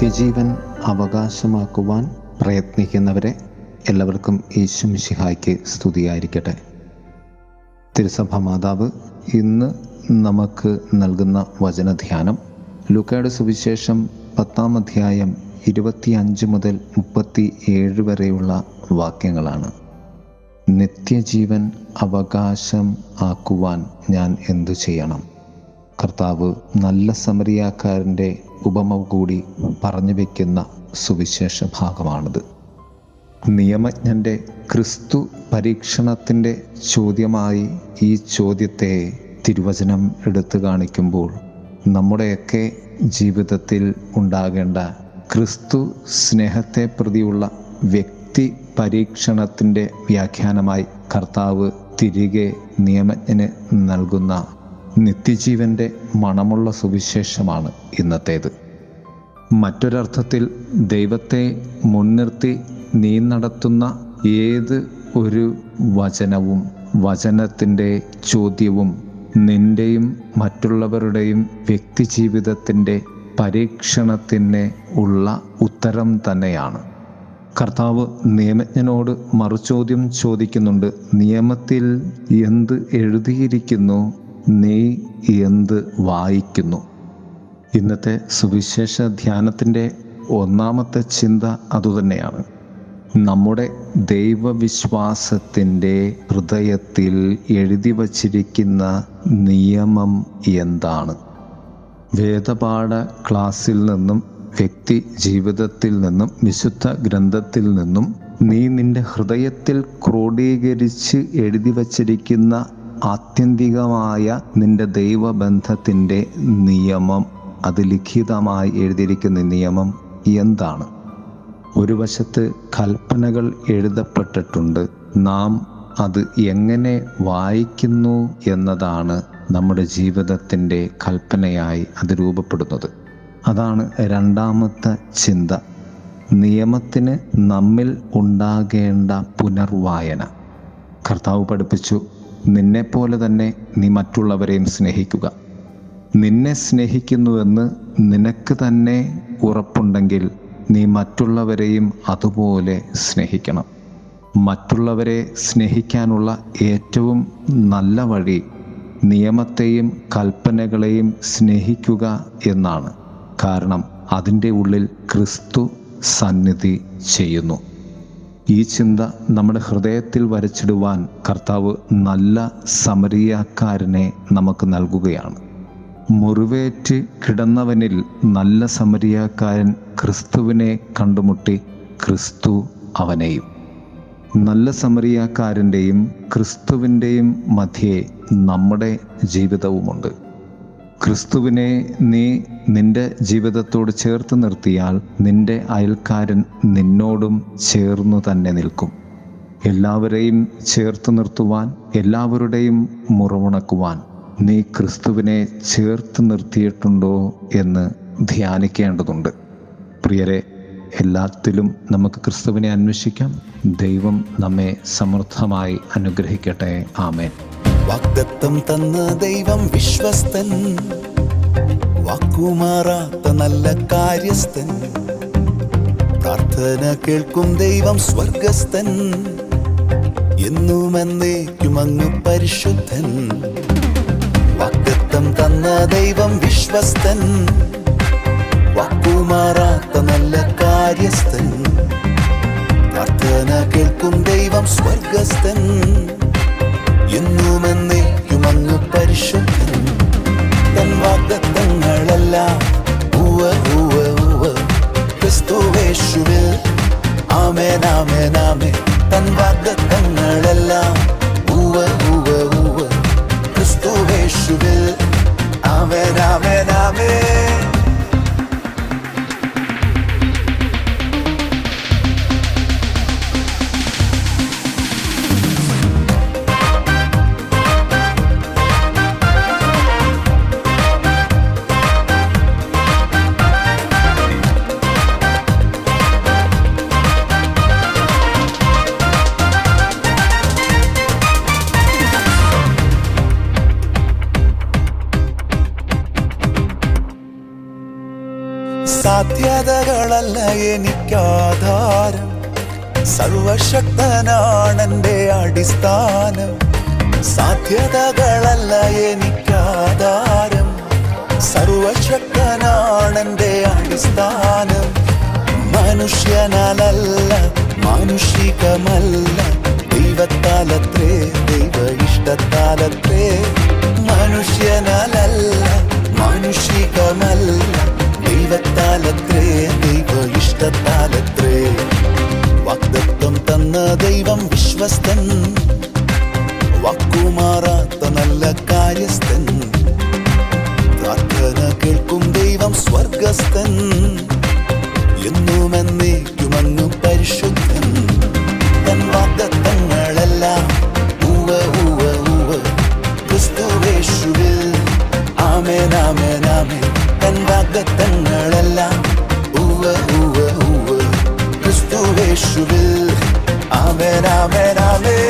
നിത്യജീവൻ അവകാശമാക്കുവാൻ പ്രയത്നിക്കുന്നവരെ എല്ലാവർക്കും യേശു മിശിഹായ്ക്ക് സ്തുതിയായിരിക്കട്ടെ. തിരുസഭ മാതാവ് ഇന്ന് നമുക്ക് നൽകുന്ന വചനധ്യാനം ലുക്കയുടെ സുവിശേഷം പത്താം അധ്യായം ഇരുപത്തിയഞ്ച് മുതൽ മുപ്പത്തി ഏഴ് വരെയുള്ള വാക്യങ്ങളാണ്. നിത്യജീവൻ അവകാശം ആക്കുവാൻ ഞാൻ എന്തു ചെയ്യണം? കർത്താവ് നല്ല സമരിയാക്കാരന്റെ ഉപമ കൂടി പറഞ്ഞു വയ്ക്കുന്ന സുവിശേഷ ഭാഗമാണിത്. നിയമജ്ഞന്റെ ക്രിസ്തു പരീക്ഷണത്തിന്റെ ചോദ്യമായി ഈ ചോദ്യത്തെ തിരുവചനം എടുത്തു കാണിക്കുമ്പോൾ നമ്മുടെയൊക്കെ ജീവിതത്തിൽ ഉണ്ടാകേണ്ട ക്രിസ്തു സ്നേഹത്തെ പ്രതിയുള്ള വ്യക്തി പരീക്ഷണത്തിന്റെ വ്യാഖ്യാനമായി കർത്താവ് തിരികെ നിയമജ്ഞന് നൽകുന്ന നിത്യജീവന്റെ മണമുള്ള സുവിശേഷമാണ് ഇന്നത്തേത്. മറ്റൊരർത്ഥത്തിൽ ദൈവത്തെ മുൻനിർത്തി നീ നടത്തുന്ന ഏത് ഒരു വചനവും വചനത്തിന്റെ ചോദ്യവും നിന്റെയും മറ്റുള്ളവരുടെയും വ്യക്തിജീവിതത്തിന്റെ പരീക്ഷണത്തിന് ഉള്ള ഉത്തരം തന്നെയാണ്. കർത്താവ് നിയമജ്ഞനോട് മറുചോദ്യം ചോദിക്കുന്നുണ്ട് നിയമത്തിൽ എന്ത് എഴുതിയിരിക്കുന്നു? നീ എന്ത് വായിക്കുന്നു? ഇന്നത്തെ സുവിശേഷ ധ്യാനത്തിന്റെ ഒന്നാമത്തെ ചിന്ത അതുതന്നെയാണ്. നമ്മുടെ ദൈവവിശ്വാസത്തിന്റെ ഹൃദയത്തിൽ എഴുതി വച്ചിരിക്കുന്ന നിയമം എന്താണ്? വേദപാഠ ക്ലാസ്സിൽ നിന്നും വ്യക്തി ജീവിതത്തിൽ നിന്നും വിശുദ്ധ ഗ്രന്ഥത്തിൽ നിന്നും നീ നിന്റെ ഹൃദയത്തിൽ ക്രോഡീകരിച്ച് എഴുതി വച്ചിരിക്കുന്ന ആത്യന്തികമായ നിന്റെ ദൈവബന്ധത്തിന്റെ നിയമം അത് ലിഖിതമായി എഴുതിയിരിക്കുന്ന നിയമം എന്താണ്? ഒരു വശത്ത് കൽപ്പനകൾ എഴുതപ്പെട്ടിട്ടുണ്ട്. നാം അത് എങ്ങനെ വായിക്കുന്നു എന്നതാണ് നമ്മുടെ ജീവിതത്തിന്റെ കൽപ്പനയായി അത് രൂപപ്പെടുന്നത്. അതാണ് രണ്ടാമത്തെ ചിന്ത. നിയമത്തിന് നമ്മിൽ ഉണ്ടാകേണ്ട പുനർവായന. കർത്താവ് പഠിപ്പിച്ചു നിന്നെപ്പോലെ തന്നെ നീ മറ്റുള്ളവരെയും സ്നേഹിക്കുക. നിന്നെ സ്നേഹിക്കുന്നുവെന്ന് നിനക്ക് തന്നെ ഉറപ്പുണ്ടെങ്കിൽ നീ മറ്റുള്ളവരെയും അതുപോലെ സ്നേഹിക്കണം. മറ്റുള്ളവരെ സ്നേഹിക്കാനുള്ള ഏറ്റവും നല്ല വഴി നിയമത്തെയും കൽപ്പനകളെയും സ്നേഹിക്കുക എന്നാണ്. കാരണം അതിന്റെ ഉള്ളിൽ ക്രിസ്തു സന്നിധി ചെയ്യുന്നു. ഈ ചിന്ത നമ്മുടെ ഹൃദയത്തിൽ വരച്ചിടുവാൻ കർത്താവ് നല്ല സമരിയാക്കാരനെ നമുക്ക് നൽകുകയാണ്. മുറിവേറ്റ് കിടന്നവനിൽ നല്ല സമരിയാക്കാരൻ ക്രിസ്തുവിനെ കണ്ടുമുട്ടി ക്രിസ്തു അവനെയും. നല്ല സമരിയാക്കാരന്റെയും ക്രിസ്തുവിന്റെയും മധ്യേ നമ്മുടെ ജീവിതവുമുണ്ട്. ക്രിസ്തുവിനെ നീ നിന്റെ ജീവിതത്തോട് ചേർത്ത് നിർത്തിയാൽ നിന്റെ അയൽക്കാരൻ നിന്നോടും ചേർന്നു തന്നെ നിൽക്കും. എല്ലാവരെയും ചേർത്ത് നിർത്തുവാൻ എല്ലാവരുടെയും മുറവുണക്കുവാൻ നീ ക്രിസ്തുവിനെ ചേർത്ത് നിർത്തിയിട്ടുണ്ടോ എന്ന് ധ്യാനിക്കേണ്ടതുണ്ട്. പ്രിയരെ എല്ലാത്തിലും നമുക്ക് ക്രിസ്തുവിനെ അന്വേഷിക്കാം. ദൈവം നമ്മെ സമൃദ്ധമായി അനുഗ്രഹിക്കട്ടെ. ആമേൻ. വാഗ്ദത്തം തന്ന ദൈവം വിശ്വസ്തൻ. വാക്കുമാറാത്ത നല്ല കാര്യസ്ഥൻ. പ്രാർത്ഥന കേൾക്കും ദൈവം സ്വർഗസ്ഥൻ. എന്നും അങ്ങ് പരിശുദ്ധൻ. വാഗ്ദത്തം തന്ന ദൈവം വിശ്വസ്തൻ. വാക്കുമാറാത്ത നല്ല കാര്യസ്ഥൻ. പ്രാർത്ഥന കേൾക്കും ദൈവം സ്വർഗസ്ഥൻ. എന്നുമെന്നേക്കും അങ്ങ് പരിശുദ്ധൻ. വാഗ്ദത്തങ്ങളെല്ലാം സാധ്യതകളല്ല എനിക്കാധാരം. സർവശക്തനാണെന്റെ അടിസ്ഥാനം. സാധ്യതകളല്ല എനിക്കാധാരം. സർവശക്തനാണെന്റെ അടിസ്ഥാനം. മനുഷ്യനാലല്ല മാനുഷികമല്ല. ദൈവത്താലത്രേ ദൈവ ഇഷ്ടത്താലത്രേ മനുഷ്യനാലല്ല മാനുഷികമല്ല. ദൈവ ഇഷ്ടത്താലത്രേ വാഗ്ദത്വം തന്ന ദൈവം വിശ്വസ്തൻ. വാക്കുമാറാത്ത നല്ല കാര്യസ്ഥൻ. പ്രാർത്ഥന കേൾക്കും ദൈവം സ്വർഗസ്ഥൻ. എന്നും എന്നേക്കുമങ്ങു പരിശുദ്ധൻ. തൻ വാഗ്ദത്തങ്ങളെല്ലാം ഉവ ഉവ ഉവ ക്രിസ്തുവേശുവിൽ ആമേൻ ആമേൻ ആമേൻ. തൻ വാഗ്ദത്തങ്ങളെല്ലാം ആമേൻ ആമേൻ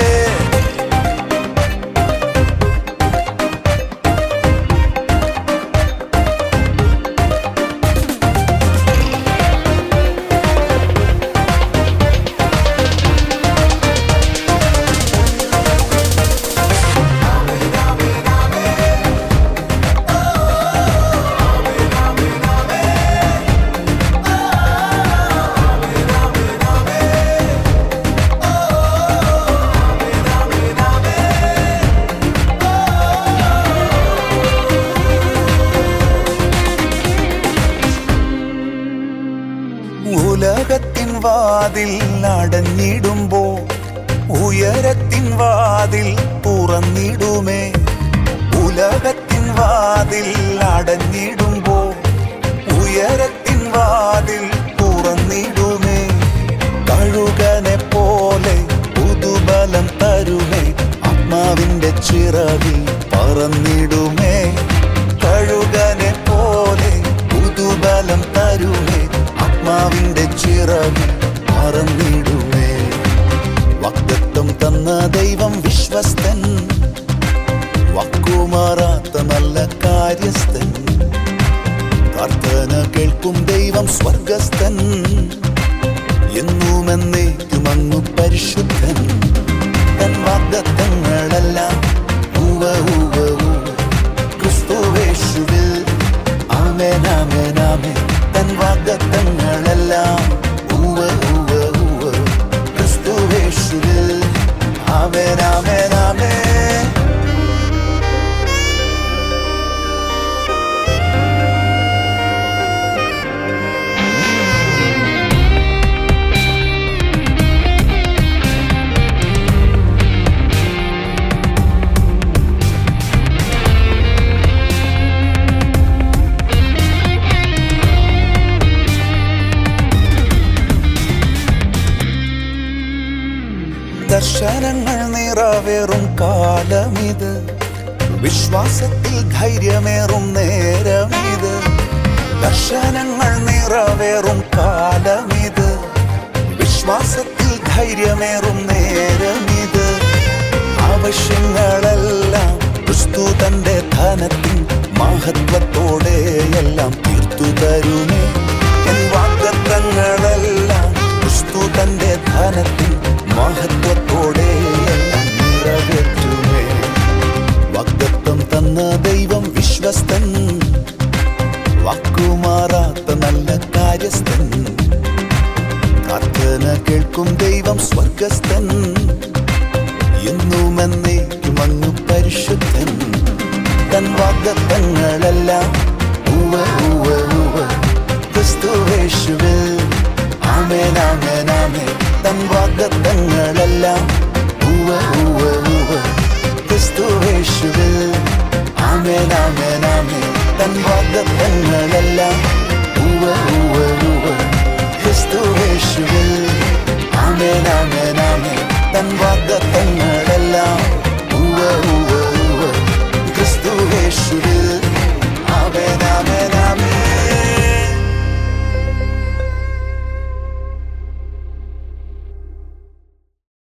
ഉലകത്തിൻ വാതിൽ അടഞ്ഞിടുമ്പോ ഉയരത്തിൻ വാതിൽ തുറന്നിടുമേ. ഉലകത്തിൻ വാതിൽ അടഞ്ഞിടുമ്പോ ഉയരത്തിൻ വാതിൽ തുറന്നിടുമേ. കഴുകനെ പോലെ പുതുബലം തരുമേ. ആത്മാവിന്റെ ചിറകിൽ പറന്നിടുമേ ദൈവം വിശ്വസ്തൻ. വാക്കുമാറാത്ത നല്ല കാര്യസ്ഥൻ. പ്രാർത്ഥന കേൾക്കും ദൈവം സ്വർഗസ്ഥൻ. എന്നും എന്നേക്കും അങ്ങു പരിശുദ്ധൻ. തൻ വാഗ്ദത്തങ്ങളെല്ലാം ദർശനങ്ങൾ നിറവേറും കാലമിത്. വിശ്വാസത്തിൽ ധൈര്യമേറും നേരമിത്. ദർശനങ്ങൾ നിറവേറും കാലമിത്. വിശ്വാസത്തിൽ ധൈര്യമേറും നേരമിത്. ആവശ്യങ്ങളെല്ലാം ക്രിസ്തു തന്റെ ധനത്തിൻ മഹത്വത്തോടെ എല്ലാം തീർത്തു തരുമേ. എൻ വാഗ്ദത്തങ്ങളെല്ലാം ക്രിസ്തു തന്റെ ധനത്തിൻ വാക്കുമാറാത്ത നല്ല കാര്യസ്ഥൻ. പ്രാർത്ഥന കേൾക്കും ദൈവം സ്വർഗസ്ഥൻ. എന്നും എന്നേക്കും അങ്ങ് പരിശുദ്ധൻ. തൻ വാഗ്ദത്തങ്ങളെല്ലാം ഉവ ഉവ ഉവ ക്രിസ്തുവേശുവിൽ. തൻ തൻ